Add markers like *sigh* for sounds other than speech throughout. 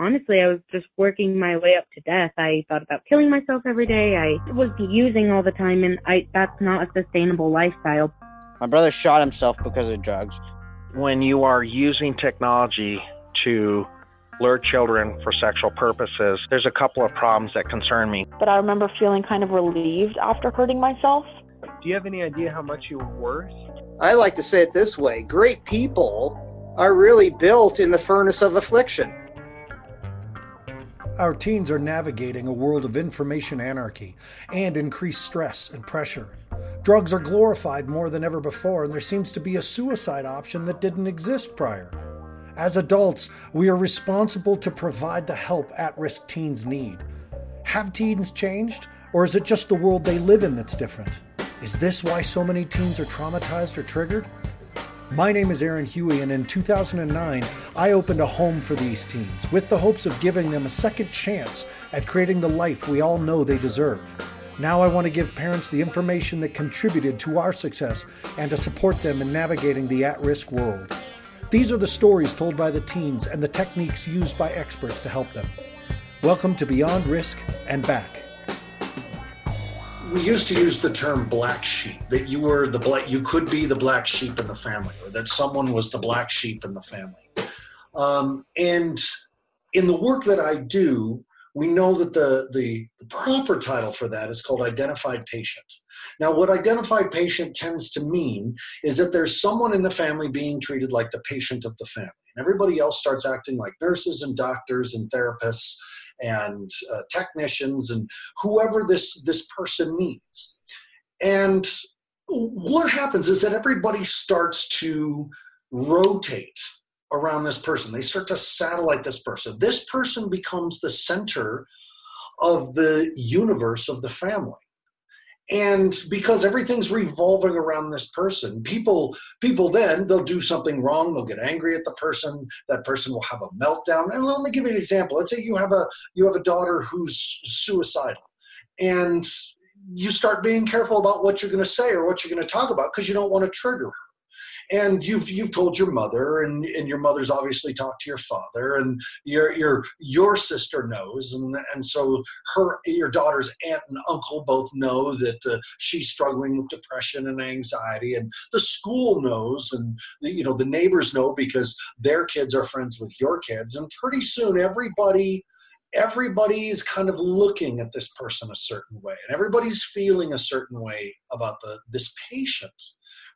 honestly, I was just working my way up to death. I thought about killing myself every day. I was using all the time, and I that's not a sustainable lifestyle. My brother shot himself because of drugs. When you are using technology to lure children for sexual purposes, there's a couple of problems that concern me. But I remember feeling kind of relieved after hurting myself. Do you have any idea how much you were worth? I like to say it this way great people are really built in the furnace of affliction. Our teens are navigating a world of information anarchy and increased stress and pressure. Drugs are glorified more than ever before, and there seems to be a suicide option that didn't exist prior. As adults, we are responsible to provide the help at risk teens need. Have teens changed, or is it just the world they live in that's different? Is this why so many teens are traumatized or triggered? My name is Aaron Huey, and in 2009, I opened a home for these teens with the hopes of giving them a second chance at creating the life we all know they deserve. Now I want to give parents the information that contributed to our success and to support them in navigating the at risk world. These are the stories told by the teens and the techniques used by experts to help them. Welcome to Beyond Risk and Back we used to use the term black sheep that you were the black you could be the black sheep in the family or that someone was the black sheep in the family. Um, and in the work that i do we know that the, the, the proper title for that is called identified patient. Now what identified patient tends to mean is that there's someone in the family being treated like the patient of the family and everybody else starts acting like nurses and doctors and therapists and uh, technicians and whoever this this person needs. And what happens is that everybody starts to rotate around this person. They start to satellite this person. This person becomes the center of the universe of the family and because everything's revolving around this person people people then they'll do something wrong. They'll get angry at the person. That person will have a meltdown. And let me give you an example. Let's say you have a you have a daughter who's suicidal and you start being careful about what you're going to say or what you're going to talk about because you don't want to trigger her and you've you've told your mother and, and your mother's obviously talked to your father and your your your sister knows. And and so her your daughter's aunt and uncle both know that uh, she's struggling with depression and anxiety. And the school knows and the, you know the neighbors know because their kids are friends with your kids. And pretty soon everybody everybody's kind of looking at this person a certain way. And everybody's feeling a certain way about the this patient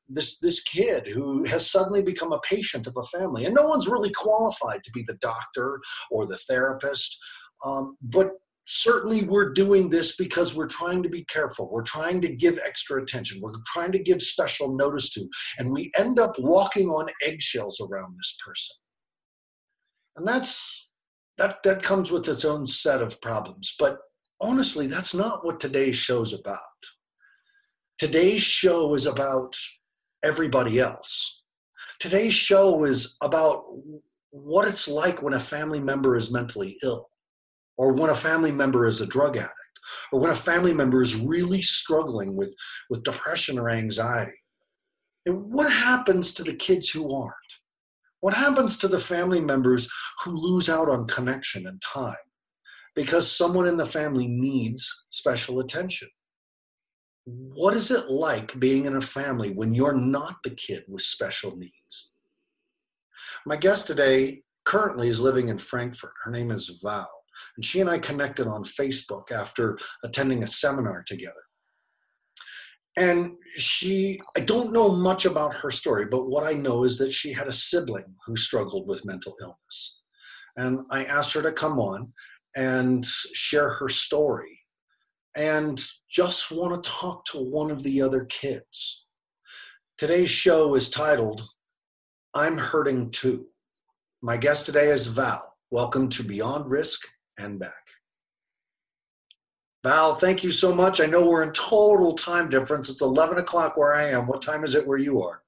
this this kid who has suddenly become a patient of a family and no one's really qualified to be the doctor or the therapist um, but certainly we're doing this because we're trying to be careful. We're trying to give extra attention. We're trying to give special notice to and we end up walking on eggshells around this person. And that's that that comes with its own set of problems but honestly that's not what today's show's about. Today's show is about everybody else. Today's show is about what it's like when a family member is mentally ill, or when a family member is a drug addict, or when a family member is really struggling with, with depression or anxiety. And what happens to the kids who aren't? What happens to the family members who lose out on connection and time because someone in the family needs special attention? What is it like being in a family when you're not the kid with special needs? My guest today currently is living in Frankfurt. Her name is Val, and she and I connected on Facebook after attending a seminar together. And she, I don't know much about her story, but what I know is that she had a sibling who struggled with mental illness. And I asked her to come on and share her story and just want to talk to one of the other kids. Today's show is titled I'm Hurting Too. My guest today is Val. Welcome to Beyond Risk and Back. Val, thank you so much. I know we're in total time difference. It's 11 o'clock where I am. What time is it where you are?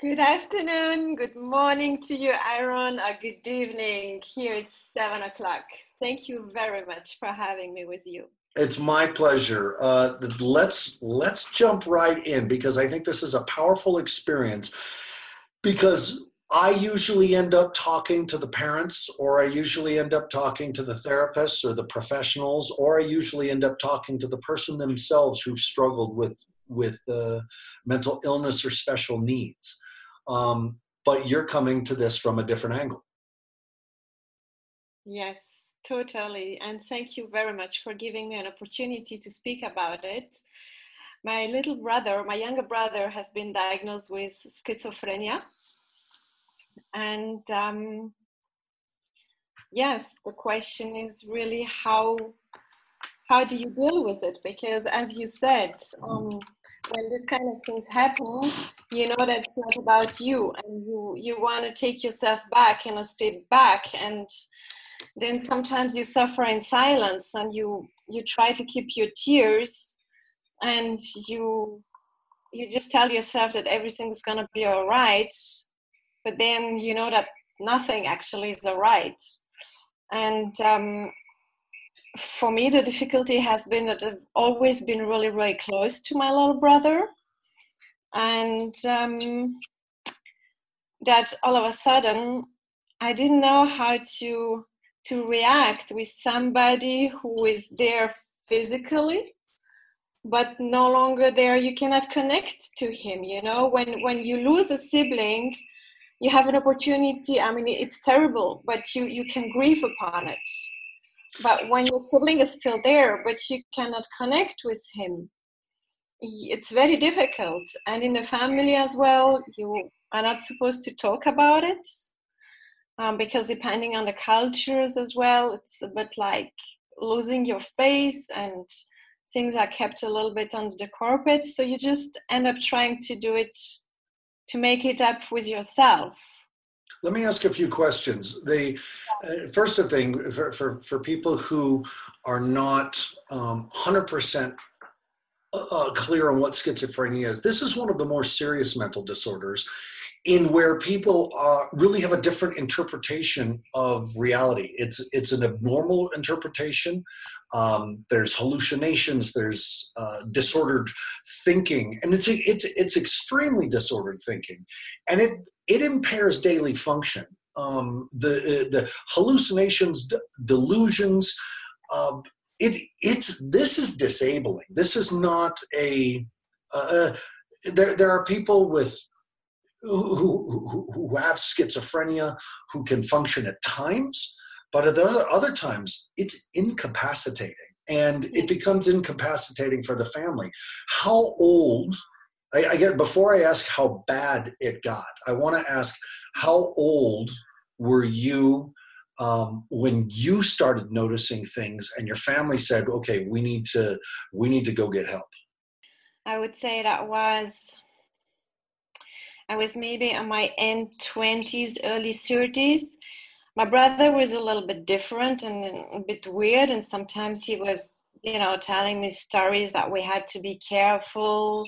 Good afternoon, good morning to you, Aaron, or good evening. Here it's 7 o'clock. Thank you very much for having me with you. It's my pleasure. Uh, let's let's jump right in because I think this is a powerful experience. Because I usually end up talking to the parents, or I usually end up talking to the therapists or the professionals, or I usually end up talking to the person themselves who've struggled with with uh, mental illness or special needs. Um, but you're coming to this from a different angle. Yes, totally. And thank you very much for giving me an opportunity to speak about it. My little brother, my younger brother, has been diagnosed with schizophrenia. And um, yes, the question is really how how do you deal with it? Because as you said, um, when this kind of things happen, you know that it's not about you, and you you want to take yourself back and a step back, and then sometimes you suffer in silence, and you you try to keep your tears, and you you just tell yourself that everything's gonna be all right, but then you know that nothing actually is all right, and um, for me, the difficulty has been that I've always been really, really close to my little brother, and um, that all of a sudden I didn't know how to to react with somebody who is there physically but no longer there. You cannot connect to him you know? When when you lose a sibling you have an opportunity i mean it's terrible but you you can grieve upon it. But when your sibling is still there but you cannot connect with him it's very difficult. And in the family as well you are not supposed to talk about it um, because depending on the cultures as well it's a bit like losing your face and things are kept a little bit under the carpet. So you just end up trying to do it to make it up with yourself. Let me ask a few questions. The uh, first thing for, for, for people who are not um, 100% uh, clear on what schizophrenia is, this is one of the more serious mental disorders in where people uh, really have a different interpretation of reality. It's it's an abnormal interpretation. Um, there's hallucinations. There's uh, disordered thinking, and it's it's it's extremely disordered thinking, and it it impairs daily function. Um, the uh, the hallucinations, delusions. Uh, it it's this is disabling. This is not a. Uh, uh there there are people with who, who, who have schizophrenia who can function at times, but at other, other times it's incapacitating and it becomes incapacitating for the family. How old I, I get before I ask how bad it got, I want to ask how old were you um, when you started noticing things and your family said, "Okay, we need to we need to go get help." I would say that was I was maybe in my end twenties, early thirties. My brother was a little bit different and a bit weird, and sometimes he was, you know, telling me stories that we had to be careful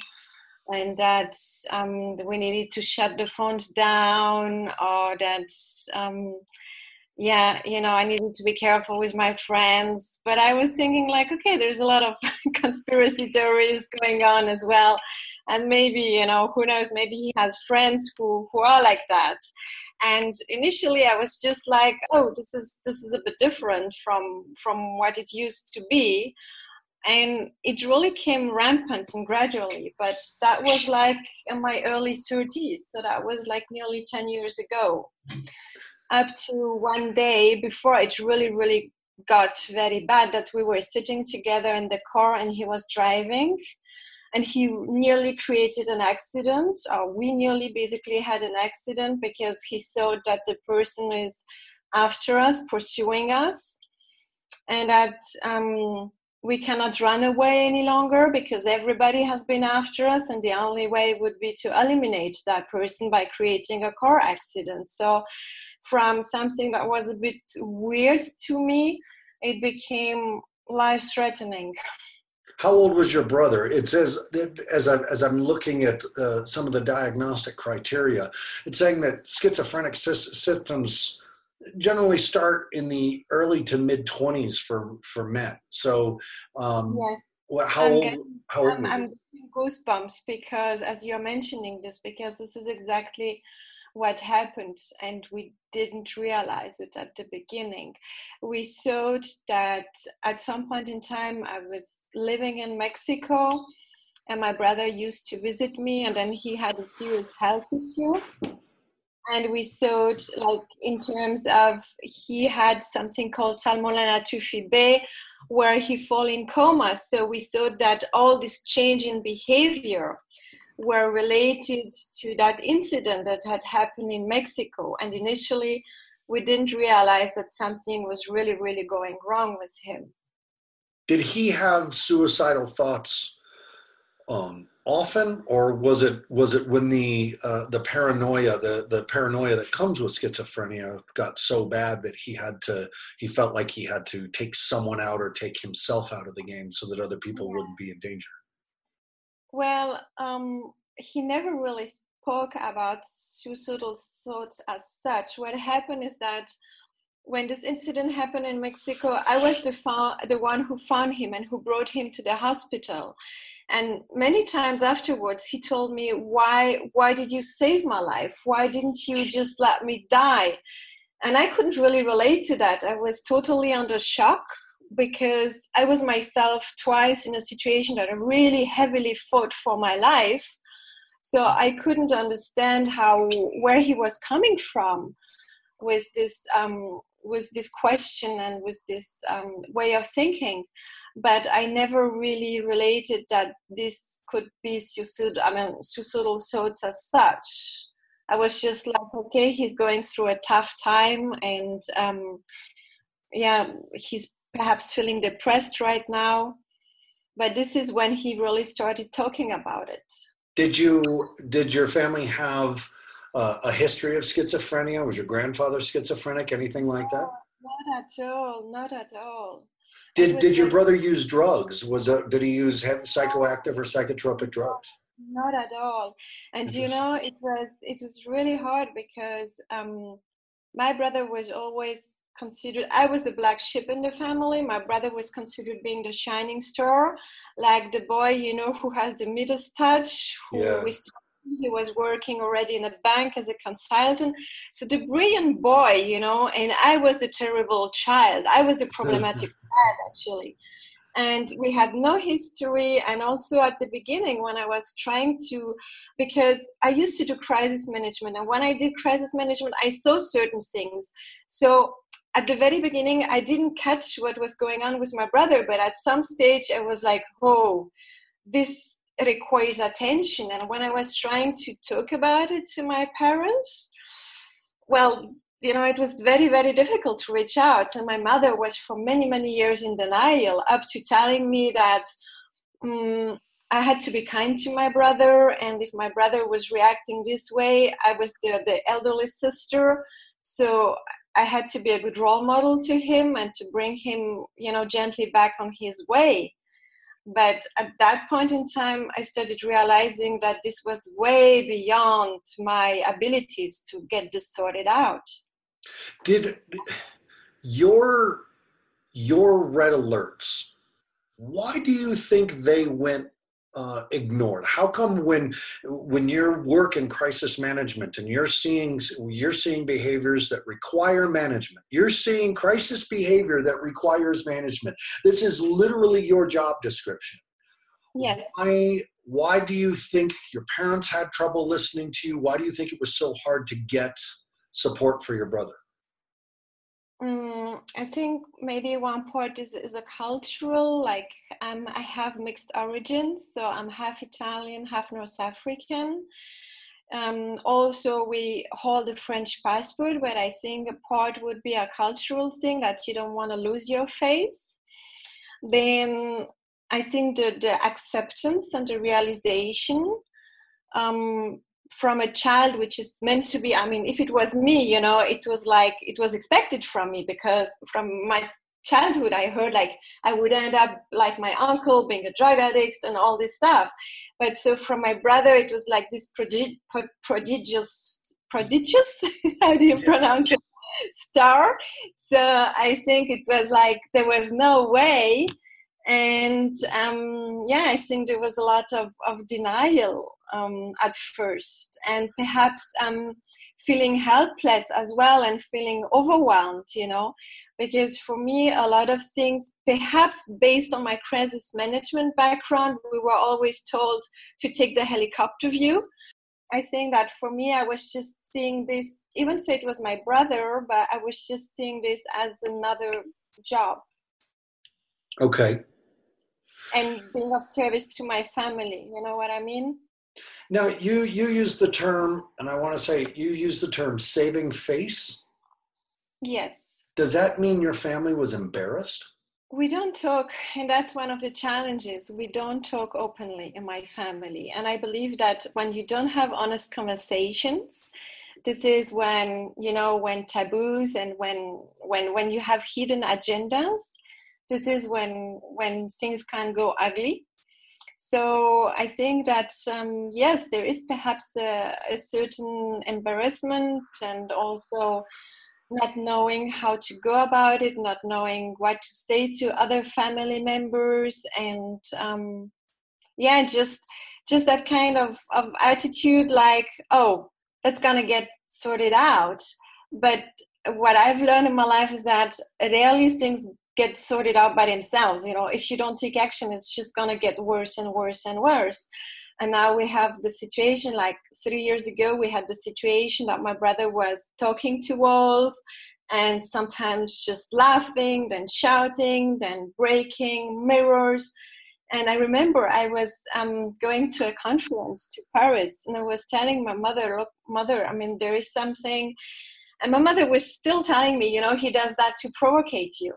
and that um, we needed to shut the phones down or that um, yeah you know i needed to be careful with my friends but i was thinking like okay there's a lot of *laughs* conspiracy theories going on as well and maybe you know who knows maybe he has friends who who are like that. And initially i was just like oh this is this is a bit different from from what it used to be. And it really came rampant and gradually but that was like in my early 30s so that was like nearly 10 years ago. Up to one day before it really really got very bad that we were sitting together in the car and he was driving and he nearly created an accident. Or we nearly basically had an accident because he saw that the person is after us pursuing us and that um, we cannot run away any longer because everybody has been after us and the only way would be to eliminate that person by creating a car accident. So from something that was a bit weird to me it became life threatening how old was your brother? It says as i'm as i'm looking at uh, some of the diagnostic criteria it's saying that schizophrenic symptoms generally start in the early to mid 20s for for men. So um yes. well, how I'm old getting, how old I'm, I'm getting goosebumps because as you're mentioning this because this is exactly what happened and we didn't realize it at the beginning. We thought that at some point in time i was living in mexico and my brother used to visit me and then he had a serious health issue. And we thought like in terms of he had something called salmonella typhi where he fall in coma. So we thought that all this change in behavior were related to that incident that had happened in mexico. And initially we didn't realize that something was really really going wrong with him did he have suicidal thoughts um, often, or was it was it when the uh, the paranoia the the paranoia that comes with schizophrenia got so bad that he had to he felt like he had to take someone out or take himself out of the game so that other people yeah. wouldn't be in danger? Well, um, he never really spoke about suicidal thoughts as such. What happened is that when this incident happened in Mexico, I was the, fa- the one who found him and who brought him to the hospital. And many times afterwards he told me why why did you save my life? Why didn't you just let me die? And i couldn't really relate to that. I was totally under shock because i was myself twice in a situation that i really heavily fought for my life. So i couldn't understand how where he was coming from with this um, with this question and with this um, way of thinking but I never really related that this could be suicidal. I mean, suicidal thoughts as such. I was just like, okay, he's going through a tough time, and um, yeah, he's perhaps feeling depressed right now. But this is when he really started talking about it. Did you? Did your family have uh, a history of schizophrenia? Was your grandfather schizophrenic? Anything like that? Not at all. Not at all. Did did your brother use drugs? Was it, did he use psychoactive or psychotropic drugs? Not at all. And you know, it was it was really hard because um, my brother was always considered. I was the black sheep in the family. My brother was considered being the shining star, like the boy you know who has the Midas touch, who yeah. is he was working already in a bank as a consultant. So the brilliant boy you know and i was the terrible child. I was the problematic *laughs* child actually. And we had no history. And also at the beginning when i was trying to because i used to do crisis management. And when i did crisis management i saw certain things. So at the very beginning i didn't catch what was going on with my brother. But at some stage i was like oh this requires attention. And when I was trying to talk about it to my parents, well, you know, it was very, very difficult to reach out. And my mother was for many, many years in denial, up to telling me that um, I had to be kind to my brother. And if my brother was reacting this way, I was the, the elderly sister. So I had to be a good role model to him and to bring him, you know, gently back on his way but at that point in time i started realizing that this was way beyond my abilities to get this sorted out. Did your your red alerts why do you think they went uh, ignored? How come when when you're working crisis management and you're seeing you're seeing behaviors that require management, you're seeing crisis behavior that requires management. This is literally your job description. Yes. Why why do you think your parents had trouble listening to you? Why do you think it was so hard to get support for your brother? Mm, I think maybe one part is, is a cultural, like um, I have mixed origins, so I'm half Italian, half North African. Um, also, we hold a French passport, but I think a part would be a cultural thing that you don't want to lose your face. Then I think the, the acceptance and the realization um, from a child which is meant to be i mean if it was me you know it was like it was expected from me because from my childhood i heard like i would end up like my uncle being a drug addict and all this stuff. But so from my brother it was like this prodig- prodigious prodigious *laughs* how do you pronounce it? Star. So i think it was like there was no way. And um, yeah i think there was a lot of, of denial um, at first. And perhaps um, feeling helpless as well and feeling overwhelmed you know? Because for me a lot of things perhaps based on my crisis management background we were always told to take the helicopter view. I think that for me i was just seeing this even though it was my brother but i was just seeing this as another job. Okay. and being of service to my family you know what i mean Now you you use the term, and I want to say you use the term saving face. yes Does that mean your family was embarrassed? we don't talk and that's one of the challenges we don't talk openly in my family and i believe that when you don't have honest conversations this is when you know when taboos and when when when you have hidden agendas this is when when things can go ugly so i think that um, yes there is perhaps a, a certain embarrassment and also not knowing how to go about it, not knowing what to say to other family members, and um, yeah, just just that kind of, of attitude, like, oh, that's gonna get sorted out. But what I've learned in my life is that rarely things get sorted out by themselves. You know, if you don't take action, it's just gonna get worse and worse and worse. And now we have the situation like three years ago, we had the situation that my brother was talking to walls and sometimes just laughing, then shouting, then breaking mirrors. And I remember I was um, going to a conference to Paris and I was telling my mother, look, mother, I mean, there is something. And my mother was still telling me, you know, he does that to provocate you.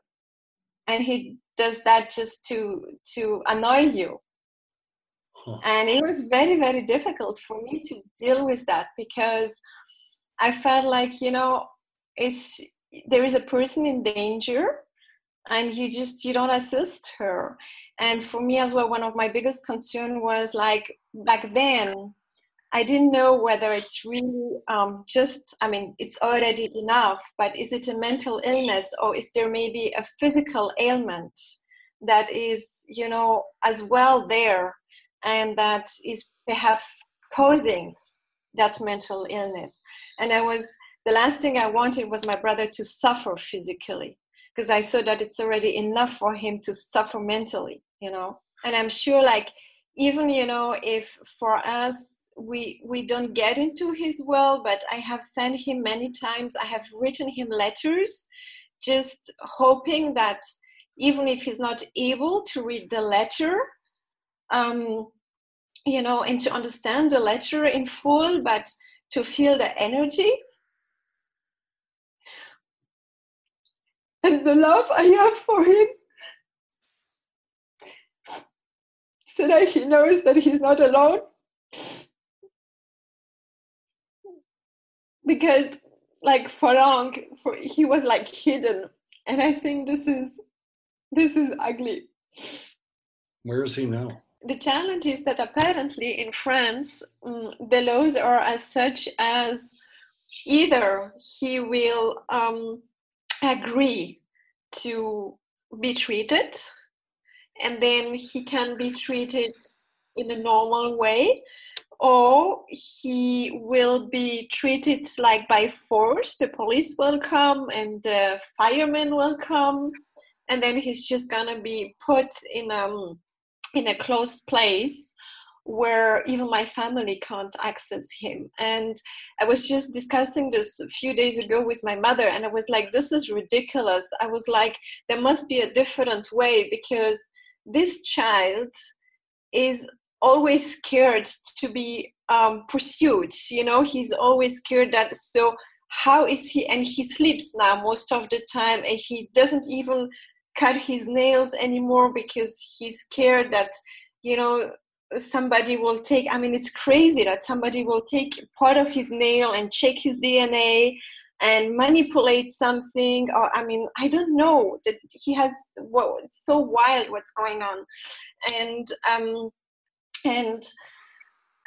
And he does that just to to annoy you. And it was very very difficult for me to deal with that because i felt like you know it's there is a person in danger and you just you don't assist her. And for me as well one of my biggest concern was like back then i didn't know whether it's really um, just i mean it's already enough but is it a mental illness or is there maybe a physical ailment that is you know as well there and that is perhaps causing that mental illness. And I was the last thing I wanted was my brother to suffer physically because I saw that it's already enough for him to suffer mentally, you know. And I'm sure, like, even you know, if for us we we don't get into his will, but I have sent him many times. I have written him letters, just hoping that even if he's not able to read the letter, um, you know, and to understand the letter in full, but to feel the energy and the love I have for him, so that he knows that he's not alone. Because, like for long, for he was like hidden, and I think this is this is ugly. Where is he now? the challenge is that apparently in France, um, the laws are as such as either he will um, agree to be treated, and then he can be treated in a normal way, or he will be treated like by force. The police will come and the firemen will come, and then he's just gonna be put in um in a closed place where even my family can't access him. And I was just discussing this a few days ago with my mother, and I was like, this is ridiculous. I was like, there must be a different way because this child is always scared to be um, pursued. You know, he's always scared that. So, how is he? And he sleeps now most of the time, and he doesn't even cut his nails anymore because he's scared that you know somebody will take i mean it's crazy that somebody will take part of his nail and check his dna and manipulate something or i mean i don't know that he has what it's so wild what's going on and um and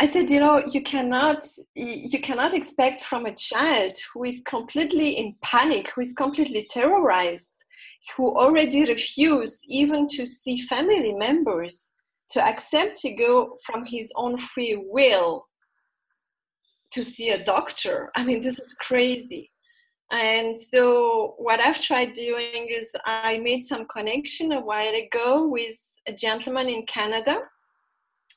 i said you know you cannot you cannot expect from a child who is completely in panic who is completely terrorized who already refused even to see family members to accept to go from his own free will to see a doctor. I mean, this is crazy. And so, what I've tried doing is I made some connection a while ago with a gentleman in Canada.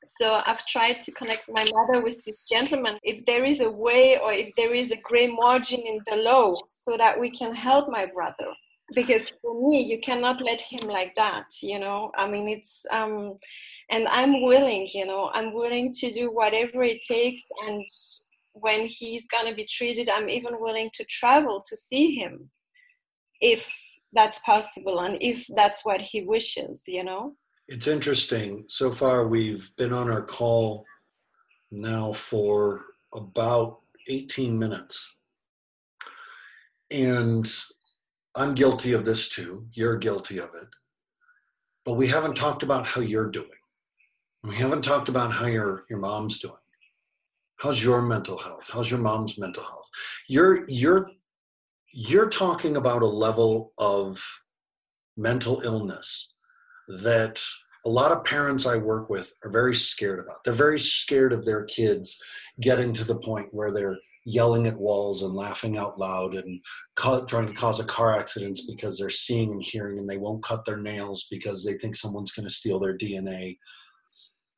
So, I've tried to connect my mother with this gentleman. If there is a way or if there is a gray margin in the law, so that we can help my brother. Because for me, you cannot let him like that, you know? I mean, it's, um, and I'm willing, you know, I'm willing to do whatever it takes and when he's going to be treated i'm even willing to travel to see him if that's possible and if that's what he wishes you know it's interesting. So far we've been on our call now for about 18 minutes. And i'm guilty of this too. You're guilty of it. But we haven't talked about how you're doing. We haven't talked about how your your mom's doing. How's your mental health? How's your mom's mental health? You're you're you're talking about a level of mental illness that a lot of parents I work with are very scared about. They're very scared of their kids getting to the point where they're yelling at walls and laughing out loud and ca- trying to cause a car accidents because they're seeing and hearing and they won't cut their nails because they think someone's going to steal their DNA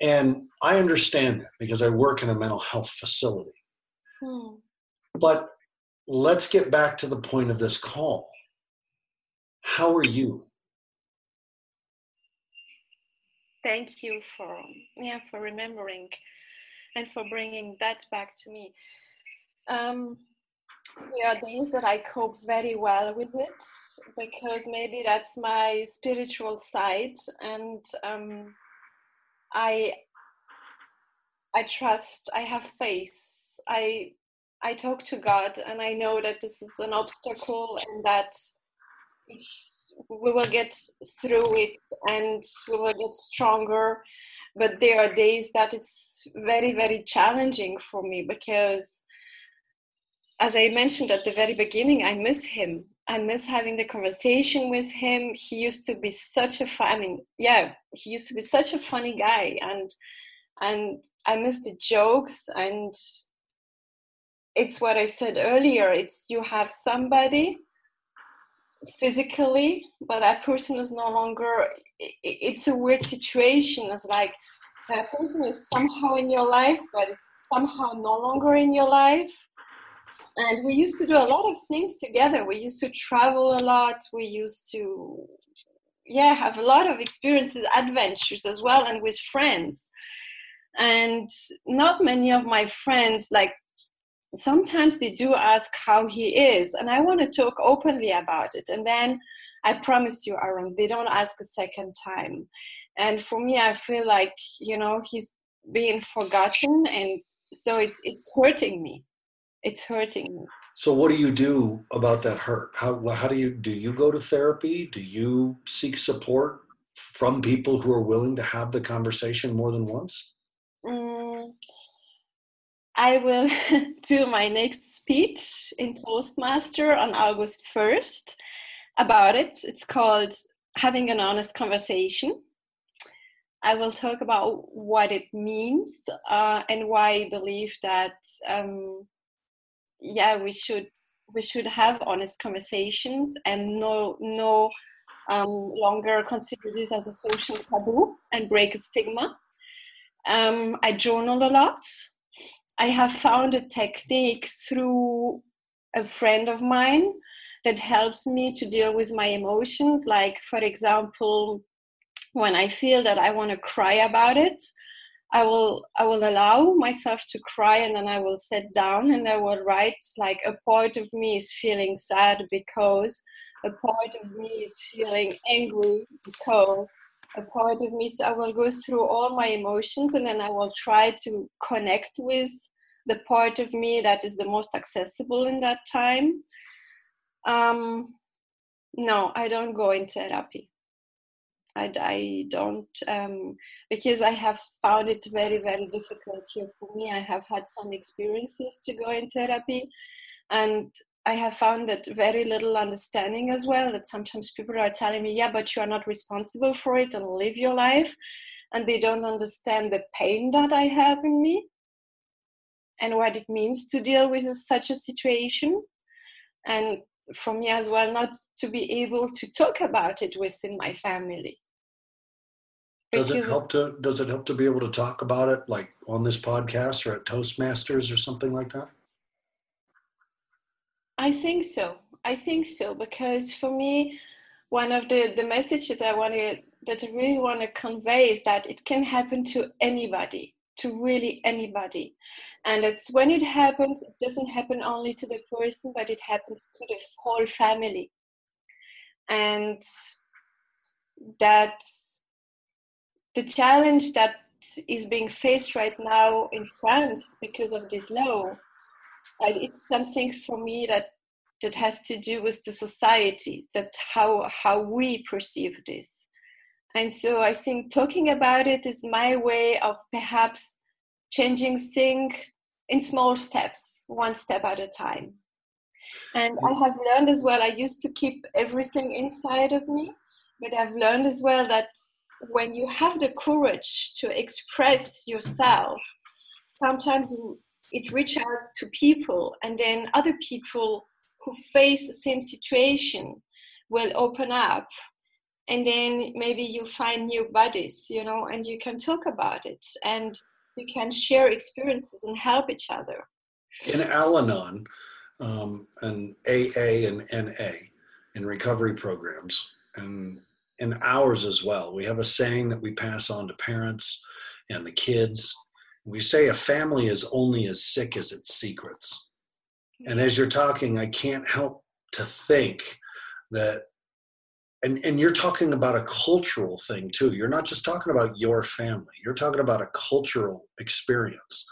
and I understand that because I work in a mental health facility. Hmm. But let's get back to the point of this call. How are you? Thank you for yeah for remembering and for bringing that back to me. Um, there are days that I cope very well with it because maybe that's my spiritual side and um, I I trust, I have faith. I I talk to God and I know that this is an obstacle and that we will get through it and we will get stronger. But there are days that it's very, very challenging for me because as I mentioned at the very beginning, I miss him. I miss having the conversation with him. He used to be such a fun, I mean, yeah, he used to be such a funny guy and and I miss the jokes and it's what I said earlier. It's you have somebody physically, but that person is no longer it's a weird situation. It's like that person is somehow in your life, but is somehow no longer in your life. And we used to do a lot of things together. We used to travel a lot. We used to yeah have a lot of experiences adventures as well and with friends. And not many of my friends like sometimes they do ask how he is and i want to talk openly about it and then i promise you aaron they don't ask a second time. And for me i feel like you know he's being forgotten and so it, it's hurting me. It's hurting me. So what do you do about that hurt? How how do you do you go to therapy? Do you seek support from people who are willing to have the conversation more than once? Mm, i will *laughs* do my next speech in toastmaster on august 1st about it. It's called having an honest conversation. I will talk about what it means uh, and why I believe that um, yeah we should we should have honest conversations and no no um, longer consider this as a social taboo and break a stigma. Um, i journal a lot i have found a technique through a friend of mine that helps me to deal with my emotions. Like for example when i feel that i want to cry about it I will I will allow myself to cry and then I will sit down and I will write like a part of me is feeling sad because a part of me is feeling angry because a part of me so I will go through all my emotions and then I will try to connect with the part of me that is the most accessible in that time. Um, no, I don't go in therapy. I, I don't um, because I have found it very very difficult here for me. I have had some experiences to go in therapy, and I have found that very little understanding as well. That sometimes people are telling me, "Yeah, but you are not responsible for it, and live your life," and they don't understand the pain that I have in me. and what it means to deal with such a situation. And for me as well, not to be able to talk about it within my family. Does it help to does it help to be able to talk about it like on this podcast or at Toastmasters or something like that? I think so. I think so because for me, one of the the message that I want to that I really want to convey is that it can happen to anybody, to really anybody, and it's when it happens, it doesn't happen only to the person, but it happens to the whole family, and that's the challenge that is being faced right now in France because of this law it's something for me that that has to do with the society that how how we perceive this. And so i think talking about it is my way of perhaps changing things in small steps one step at a time. And i have learned as well i used to keep everything inside of me but i've learned as well that when you have the courage to express yourself sometimes you it reaches out to people and then other people who face the same situation will open up and then maybe you find new buddies you know and you can talk about it and you can share experiences and help each other In Al-Anon um, and AA and NA in recovery programs and in ours as well, we have a saying that we pass on to parents and the kids. We say a family is only as sick as its secrets. And as you're talking, I can't help to think that, and, and you're talking about a cultural thing too. You're not just talking about your family, you're talking about a cultural experience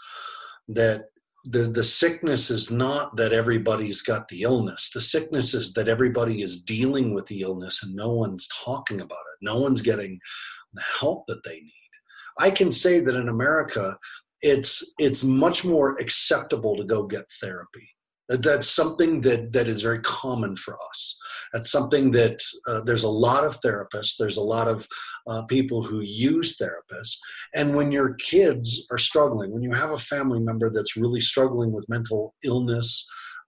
that the, the sickness is not that everybody's got the illness. The sickness is that everybody is dealing with the illness and no one's talking about it. No one's getting the help that they need. I can say that in America, it's it's much more acceptable to go get therapy. That- That's something that that is very common for us. That's something that uh, there's a lot of therapists. There's a lot of uh, people who use therapists. And when your kids are struggling, when you have a family member that's really struggling with mental illness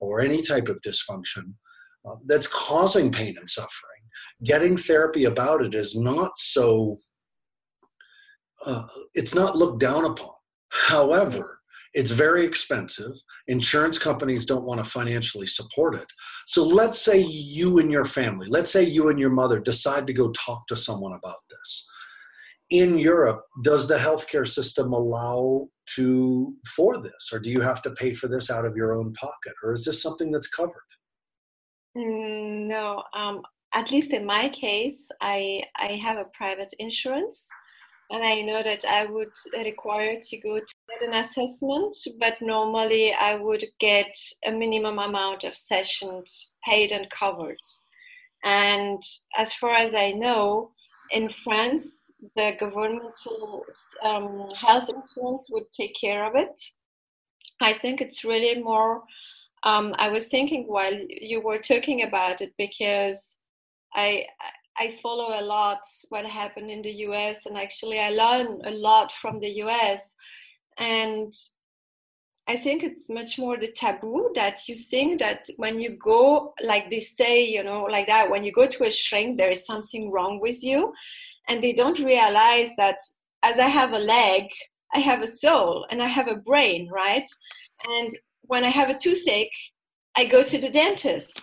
or any type of dysfunction uh, that's causing pain and suffering, getting therapy about it is not so. Uh, it's not looked down upon. However, it's very expensive. Insurance companies don't want to financially support it. So let's say you and your family, let's say you and your mother decide to go talk to someone about this. In Europe, does the healthcare system allow to for this, or do you have to pay for this out of your own pocket, or is this something that's covered? Mm, No, um, at least in my case, I I have a private insurance, and I know that I would require to go to get an assessment, but normally I would get a minimum amount of sessions paid and covered. And as far as I know, in France, the governmental um, health insurance would take care of it. I think it's really more um, I was thinking while you were talking about it because I I follow a lot what happened in the US and actually I learn a lot from the US and I think it's much more the taboo that you think that when you go like they say you know like that when you go to a shrink there is something wrong with you. And they don't realize that as I have a leg I have a soul and I have a brain right? And when I have a toothache, I go to the dentist.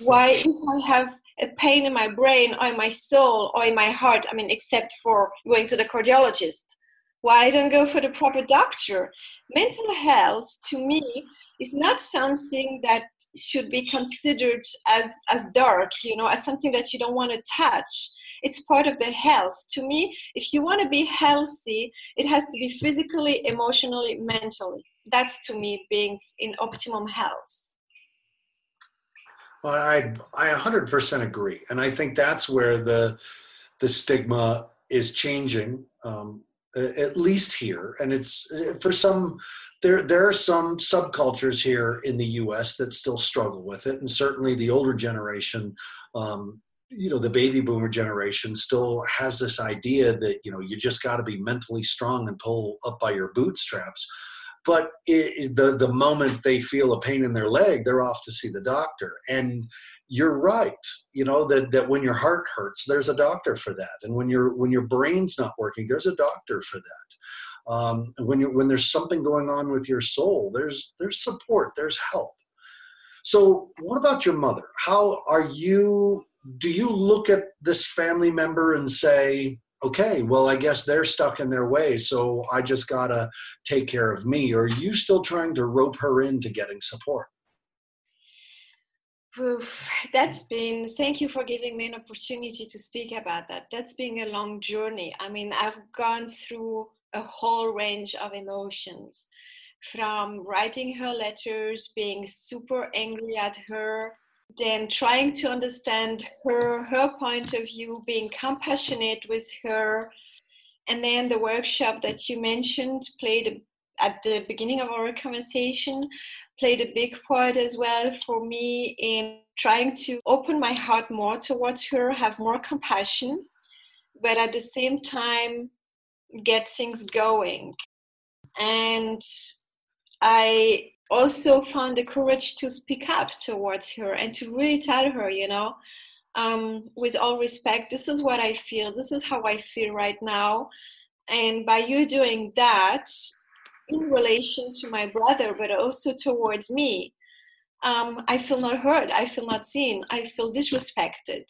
Why, if I have a pain in my brain or in my soul or in my heart, I mean, except for going to the cardiologist, why I don't go for the proper doctor? Mental health, to me, is not something that should be considered as, as dark, you know, as something that you don't want to touch. It's part of the health. To me, if you want to be healthy, it has to be physically, emotionally, mentally that's to me being in optimum health Well, I I 100% agree, and I think that's where the the stigma is changing, um, at least here. And it's uh, for some there there are some subcultures here in the U.S. that still struggle with it, and certainly the older generation. Um, you know the baby boomer generation still has this idea that you know you just got to be mentally strong and pull up by your bootstraps but it, the the moment they feel a pain in their leg, they're off to see the doctor. And you're right, you know that that when your heart hurts, there's a doctor for that, and when your when your brain's not working, there's a doctor for that. Um, when you when there's something going on with your soul, there's there's support, there's help. So, what about your mother? How are you? Do you look at this family member and say, okay, well, I guess they're stuck in their way, so I just gotta take care of me? Or are you still trying to rope her into getting support? Oof, that's been, thank you for giving me an opportunity to speak about that. That's been a long journey. I mean, I've gone through a whole range of emotions from writing her letters, being super angry at her, then trying to understand her her point of view being compassionate with her. And then the workshop that you mentioned played at the beginning of our conversation played a big part as well for me in trying to open my heart more towards her have more compassion but at the same time get things going. And i also found the courage to speak up towards her and to really tell her, you know, um, with all respect, this is what I feel, this is how I feel right now. And by you doing that, in relation to my brother, but also towards me, um, I feel not heard, I feel not seen, I feel disrespected.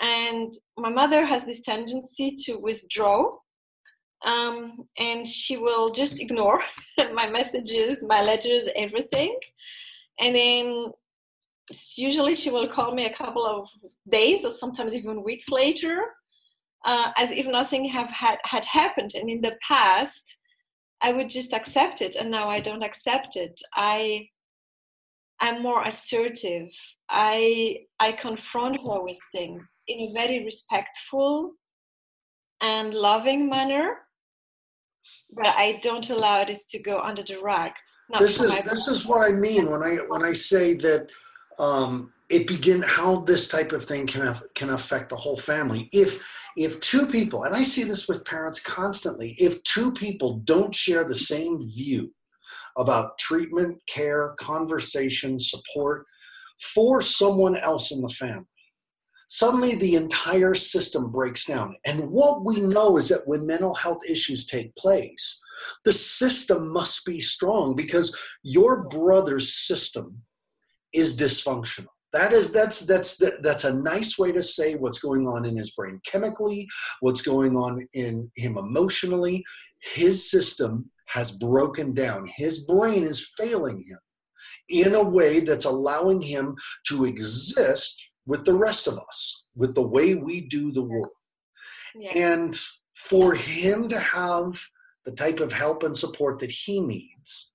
And my mother has this tendency to withdraw um, and she will just ignore *laughs* my messages, my letters, everything. And then usually she will call me a couple of days or sometimes even weeks later, uh, as if nothing have had, had happened. And in the past, I would just accept it, and now I don't accept it. I I'm more assertive. I I confront her with things in a very respectful and loving manner but I don't allow this to go under the rug. this is this is what I mean when I when I say that um, it begin how this type of thing can have, can affect the whole family. If if two people, and I see this with parents constantly, if two people don't share the same view about treatment, care, conversation, support for someone else in the family, suddenly the entire system breaks down. And what we know is that when mental health issues take place, the system must be strong because your brother's system is dysfunctional. That is that's that's that's a nice way to say what's going on in his brain chemically, what's going on in him emotionally. His system has broken down. His brain is failing him in a way that's allowing him to exist with the rest of us, with the way we do the world. And for him to have the type of help and support that he needs,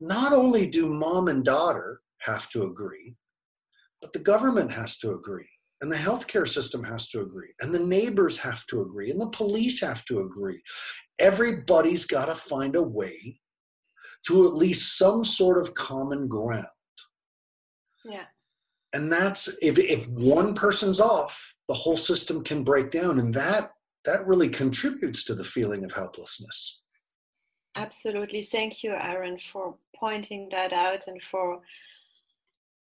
not only do mom and daughter have to agree, but the government has to agree, and the healthcare system has to agree, and the neighbors have to agree, and the police have to agree. Everybody's got to find a way to at least some sort of common ground. Yeah and that's if, if one person's off the whole system can break down. And that that really contributes to the feeling of helplessness. Absolutely. Thank you aaron for pointing that out. And for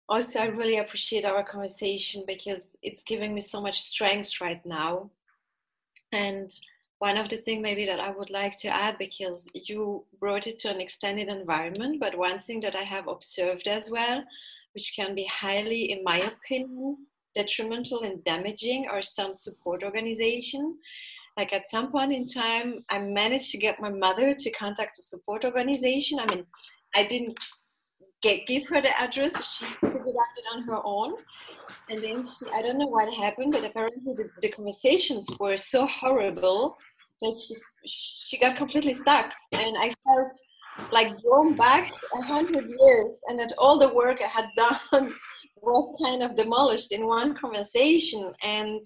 also i really appreciate our conversation because it's giving me so much strength right now. And one of the things maybe that i would like to add because you brought it to an extended environment but one thing that i have observed as well which can be highly, in my opinion, detrimental and damaging are some support organization. Like at some point in time, I managed to get my mother to contact a support organization. I mean, I didn't get give her the address. She figured out it on her own. And then she, I don't know what happened, but apparently the, the conversations were so horrible that she, she got completely stuck. And I felt like drawn back a hundred years and that all the work I had *laughs* done was kind of demolished in one conversation. And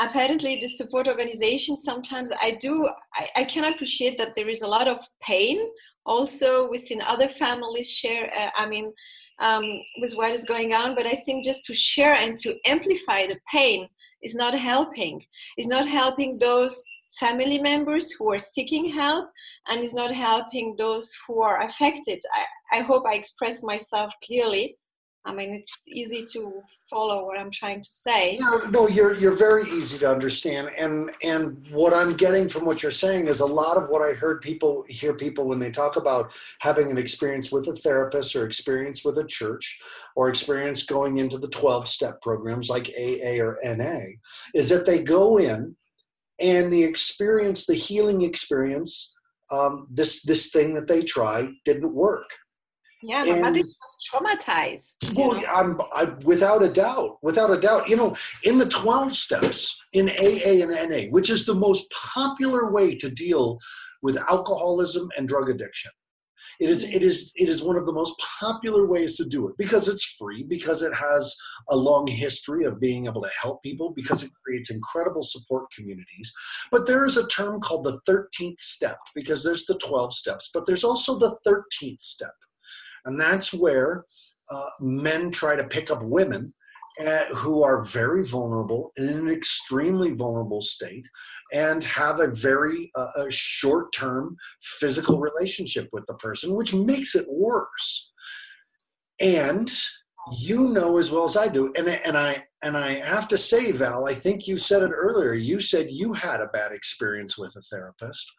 apparently the support organization sometimes I do I, I can appreciate that there is a lot of pain. Also within other families share uh, I mean um, with what is going on. But I think just to share and to amplify the pain is not helping. Is not helping those family members who are seeking help and is not helping those who are affected. I, I hope I express myself clearly. I mean, it's easy to follow what I'm trying to say. No, no, you're you're very easy to understand, and and what I'm getting from what you're saying is a lot of what I heard people hear people when they talk about having an experience with a therapist or experience with a church or experience going into the 12 step programs like AA or NA is that they go in and the experience, the healing experience, um, this this thing that they tried didn't work yeah, my and, mother was traumatized. Well, I'm, I, without a doubt, without a doubt. You know, in the 12 steps in AA and NA, which is the most popular way to deal with alcoholism and drug addiction, it is, it is, it is one of the most popular ways to do it because it's free, because it has a long history of being able to help people, because it creates incredible support communities. But there is a term called the 13th step because there's the 12 steps, but there's also the 13th step and that's where uh, men try to pick up women uh, who are very vulnerable in an extremely vulnerable state and have a very uh, short-term physical relationship with the person which makes it worse and you know as well as i do and, and i and i have to say val i think you said it earlier you said you had a bad experience with a therapist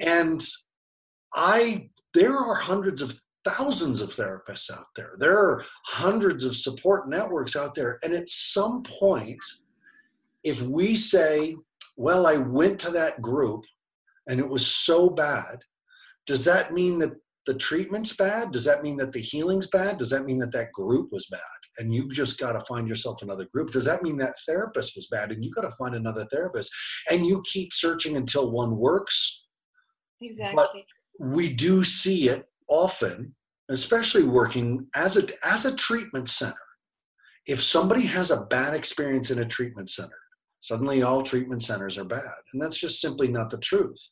and i there are hundreds of thousands of therapists out there. There are hundreds of support networks out there. And at some point, if we say, well, I went to that group and it was so bad, does that mean that the treatment's bad? Does that mean that the healing's bad? Does that mean that that group was bad and you just got to find yourself another group? Does that mean that therapist was bad and you got to find another therapist and you keep searching until one works? Exactly. But we do see it often, especially working as a as a treatment center. If somebody has a bad experience in a treatment center, suddenly all treatment centers are bad, and that's just simply not the truth.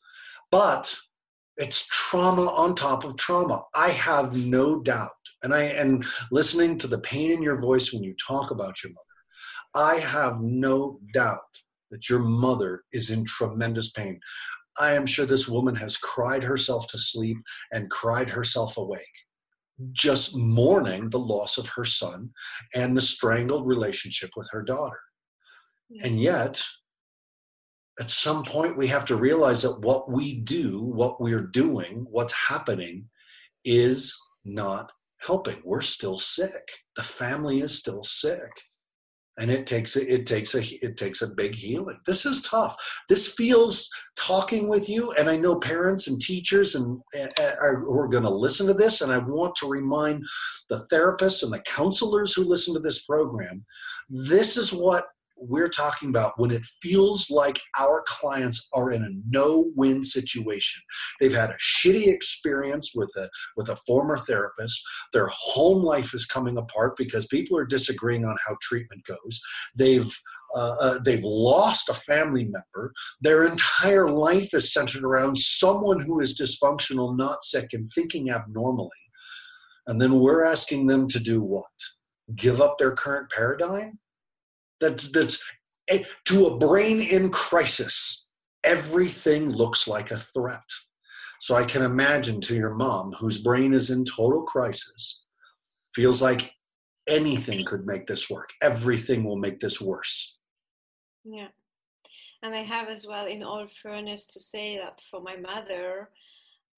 But it's trauma on top of trauma. I have no doubt, and I and listening to the pain in your voice when you talk about your mother, I have no doubt that your mother is in tremendous pain. I am sure this woman has cried herself to sleep and cried herself awake, just mourning the loss of her son and the strangled relationship with her daughter. And yet, at some point, we have to realize that what we do, what we're doing, what's happening is not helping. We're still sick. The family is still sick and it takes a, it takes a it takes a big healing this is tough this feels talking with you and i know parents and teachers and uh, are, who are going to listen to this and i want to remind the therapists and the counselors who listen to this program this is what we're talking about when it feels like our clients are in a no-win situation. They've had a shitty experience with a with a former therapist. Their home life is coming apart because people are disagreeing on how treatment goes. They've uh, uh, they've lost a family member. Their entire life is centered around someone who is dysfunctional, not sick, and thinking abnormally. And then we're asking them to do what? Give up their current paradigm? That, that's to a brain in crisis, everything looks like a threat. So I can imagine to your mom, whose brain is in total crisis, feels like anything could make this work. Everything will make this worse. Yeah. And I have as well, in all fairness, to say that for my mother,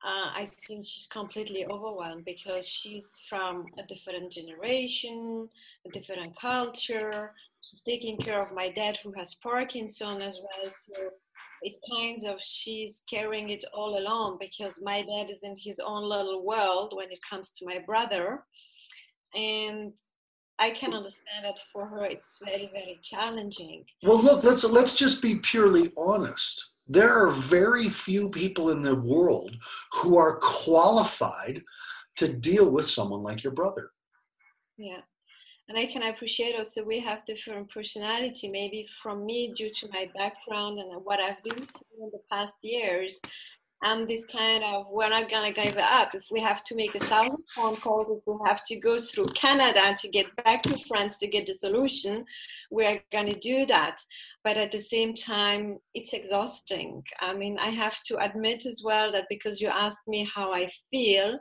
uh, I think she's completely overwhelmed because she's from a different generation, a different culture, she's taking care of my dad who has Parkinson as well. So it kinds of she's carrying it all alone because my dad is in his own little world when it comes to my brother. And I can understand that for her it's very, very challenging. Well look, let's let's just be purely honest. There are very few people in the world who are qualified to deal with someone like your brother. Yeah and I can appreciate also we have different personality. Maybe from me, due to my background and what I've been through in the past years, I'm this kind of we're not gonna give up. If we have to make a thousand phone calls, if we have to go through Canada to get back to France to get the solution, we're gonna do that. but at the same time, it's exhausting. I mean, I have to admit as well that because you asked me how I feel,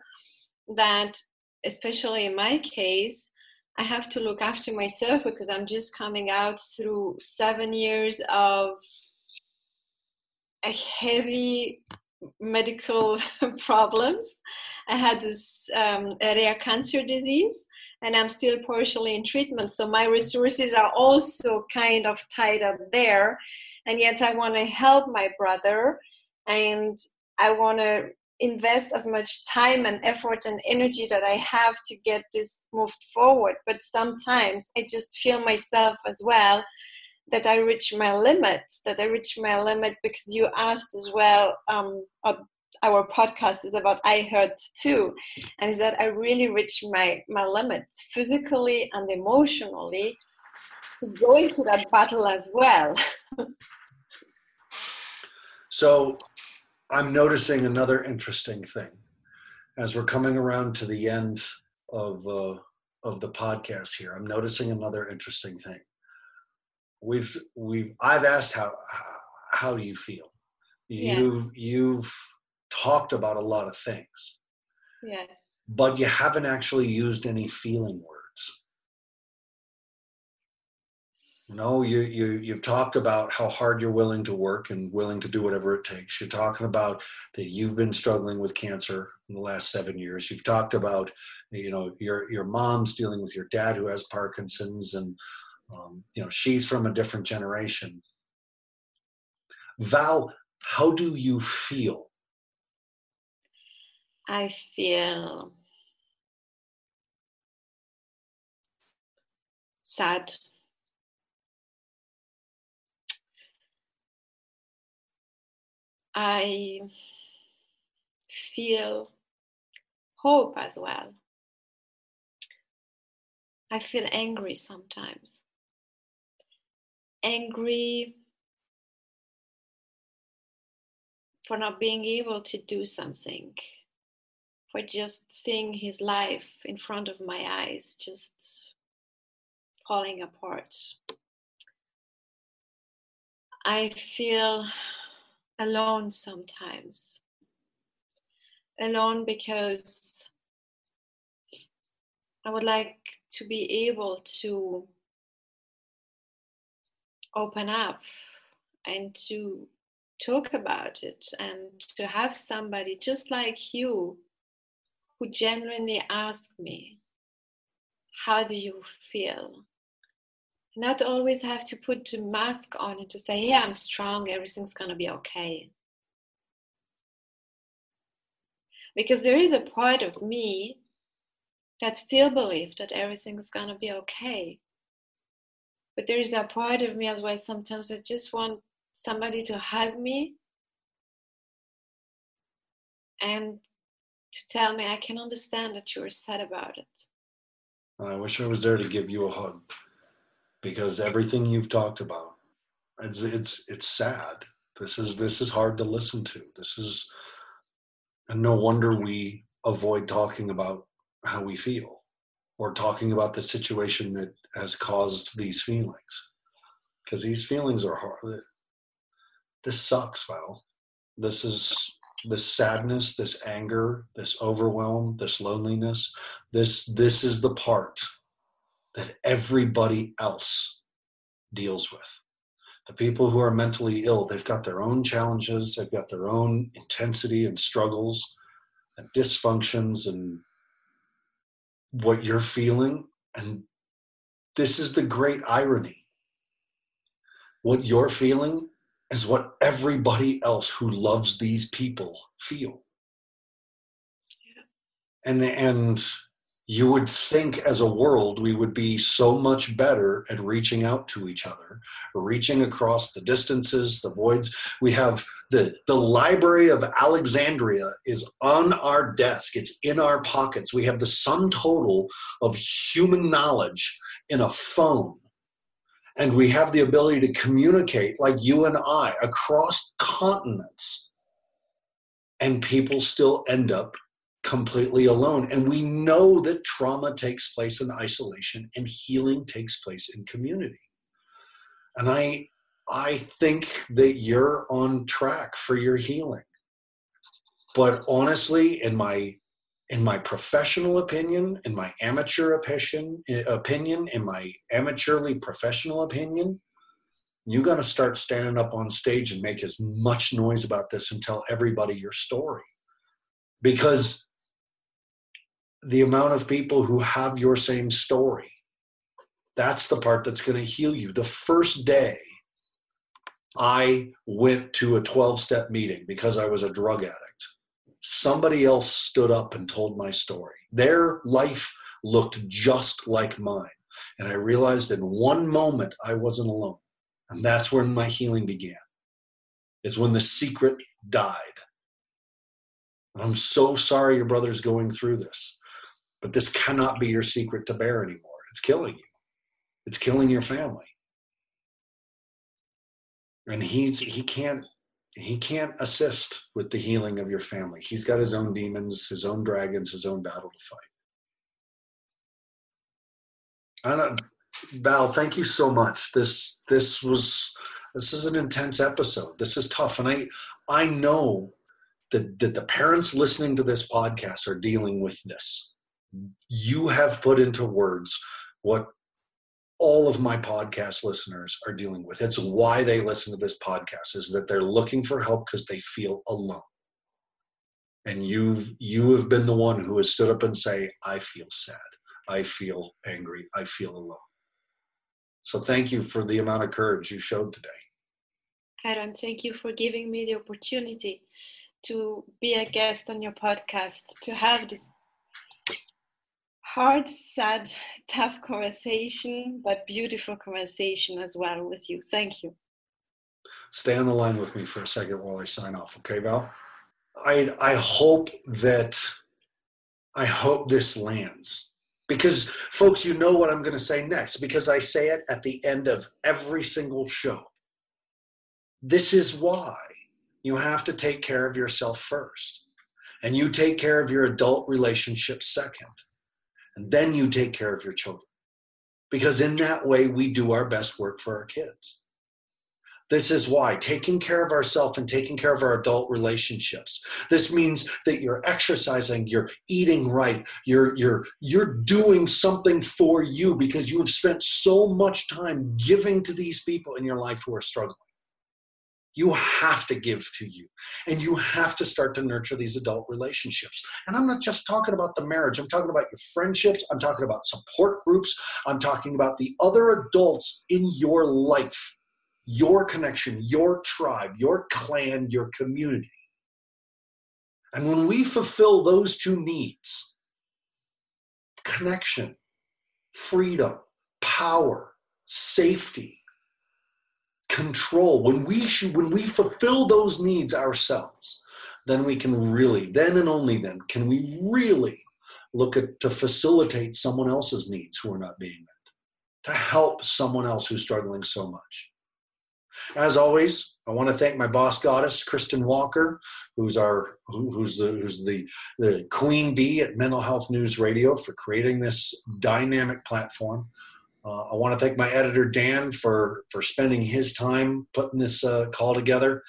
that especially in my case, I have to look after myself because I'm just coming out through seven years of a heavy medical *laughs* problems. I had this um, rare cancer disease, and I'm still partially in treatment. So my resources are also kind of tied up there. And yet I want to help my brother and I want to invest as much time and effort and energy that I have to get this moved forward. But sometimes I just feel myself as well that I reach my limit, that I reach my limit because you asked as well, um, our podcast is about I hurt too, and is that I really reach my my limits physically and emotionally to go into that battle as well. *laughs* so, I'm noticing another interesting thing as we're coming around to the end of uh, of the podcast here. I'm noticing another interesting thing. We've we've I've asked how how do you feel? You yeah. you've talked about a lot of things. Yes. But you haven't actually used any feeling words. No, you you you've talked about how hard you're willing to work and willing to do whatever it takes. You're talking about that you've been struggling with cancer in the last seven years. You've talked about you know your your mom's dealing with your dad who has Parkinson's and um, you know she's from a different generation. Val, how do you feel I feel sad. I feel hope as well. I feel angry sometimes. Angry for not being able to do something for just seeing his life in front of my eyes just falling apart. I feel alone sometimes. Alone because I would like to be able to open up and to talk about it and to have somebody just like you who genuinely ask me, How do you feel? Not always have to put a mask on and to say, Yeah, I'm strong, everything's gonna be okay. Because there is a part of me that still believes that everything is gonna be okay. But there is that part of me as well, sometimes I just want somebody to hug me and to tell me I can understand that you're sad about it. I wish I was there to give you a hug because everything you've talked about, it's it's it's sad. This is this is hard to listen to. This is, and no wonder we avoid talking about how we feel or talking about the situation that has caused these feelings because these feelings are hard. This sucks, Val. This is this sadness, this anger, this overwhelm, this loneliness, this this is the part that everybody else deals with. The people who are mentally ill, they've got their own challenges, they've got their own intensity and struggles and dysfunctions and what you're feeling. And this is the great irony. What you're feeling is what everybody else who loves these people feel. Yeah. And and you would think as a world we would be so much better at reaching out to each other reaching across the distances the voids. We have the the library of alexandria is on our desk. It's in our pockets. We have the sum total of human knowledge in a phone. And we have the ability to communicate like you and I across continents. And people still end up completely alone. And we know that trauma takes place in isolation and healing takes place in community. And I I think that you're on track for your healing. But honestly, in my in my professional opinion, in my amateur opinion, opinion, in my amateurly professional opinion, you got to start standing up on stage and make as much noise about this and tell everybody your story. Because the amount of people who have your same story, that's the part that's going to heal you. The first day I went to a 12 step meeting because I was a drug addict, somebody else stood up and told my story. Their life looked just like mine. And I realized in one moment I wasn't alone. And that's when my healing began. It's when the secret died. I'm so sorry your brother's going through this. But this cannot be your secret to bear anymore. It's killing you. It's killing your family. And he's he can't he can't assist with the healing of your family. He's got his own demons, his own dragons, his own battle to fight. I don't, uh, Val, thank you so much. This this was this is an intense episode. This is tough, and I I know that that the parents listening to this podcast are dealing with this. You have put into words what all of my podcast listeners are dealing with. It's why they listen to this podcast is that they're looking for help because they feel alone. And you you have been the one who has stood up and say, I feel sad. I feel angry. I feel alone. So thank you for the amount of courage you showed today. Aaron, thank you for giving me the opportunity to be a guest on your podcast, to have this hard, sad, *laughs* tough conversation, but beautiful conversation as well with you. Thank you. Stay on the line with me for a second while I sign off, okay, Val? I I hope that I hope this lands because, folks, you know what I'm going to say next because I say it at the end of every single show. This is why you have to take care of yourself first, and you take care of your adult relationships second, and then you take care of your children. Because in that way, we do our best work for our kids. This is why taking care of ourselves and taking care of our adult relationships. This means that you're exercising, you're eating right, you're you're you're doing something for you because you have spent so much time giving to these people in your life who are struggling. You have to give to you. And you have to start to nurture these adult relationships. And I'm not just talking about the marriage, I'm talking about your friendships, I'm talking about support groups, I'm talking about the other adults in your life your connection, your tribe, your clan, your community. And when we fulfill those two needs connection, freedom, power, safety, control when we should, when we fulfill those needs ourselves then we can really then and only then can we really look at to facilitate someone else's needs who are not being met to help someone else who's struggling so much as always, I want to thank my boss goddess, Kristin Walker, who's our who, who's the who's the the queen bee at Mental Health News Radio for creating this dynamic platform. Uh, I want to thank my editor Dan for for spending his time putting this uh, call together.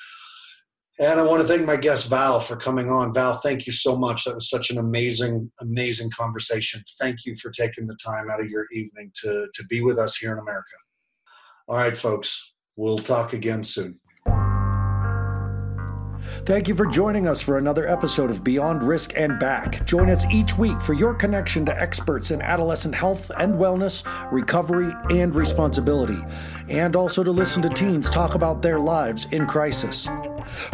And I want to thank my guest Val for coming on. Val, thank you so much. That was such an amazing, amazing conversation. Thank you for taking the time out of your evening to, to be with us here in America. All right, folks. We'll talk again soon. Thank you for joining us for another episode of Beyond Risk and Back. Join us each week for your connection to experts in adolescent health and wellness, recovery, and responsibility, and also to listen to teens talk about their lives in crisis.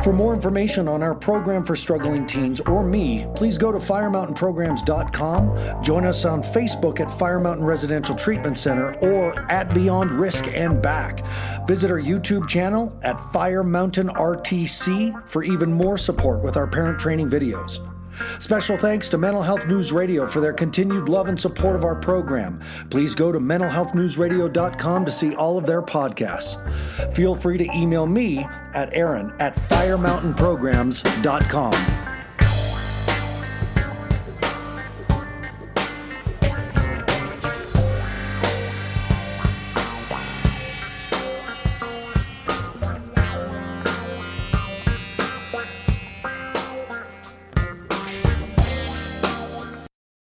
For more information on our program for struggling teens or me, please go to firemountainprograms.com, join us on Facebook at Fire Mountain Residential Treatment Center or at Beyond Risk and Back. Visit our YouTube channel at Fire Mountain RTC for even more support with our parent training videos. Special thanks to Mental Health News Radio for their continued love and support of our program. Please go to mentalhealthnewsradio.com to see all of their podcasts. Feel free to email me at aaron at firemountainprograms.com.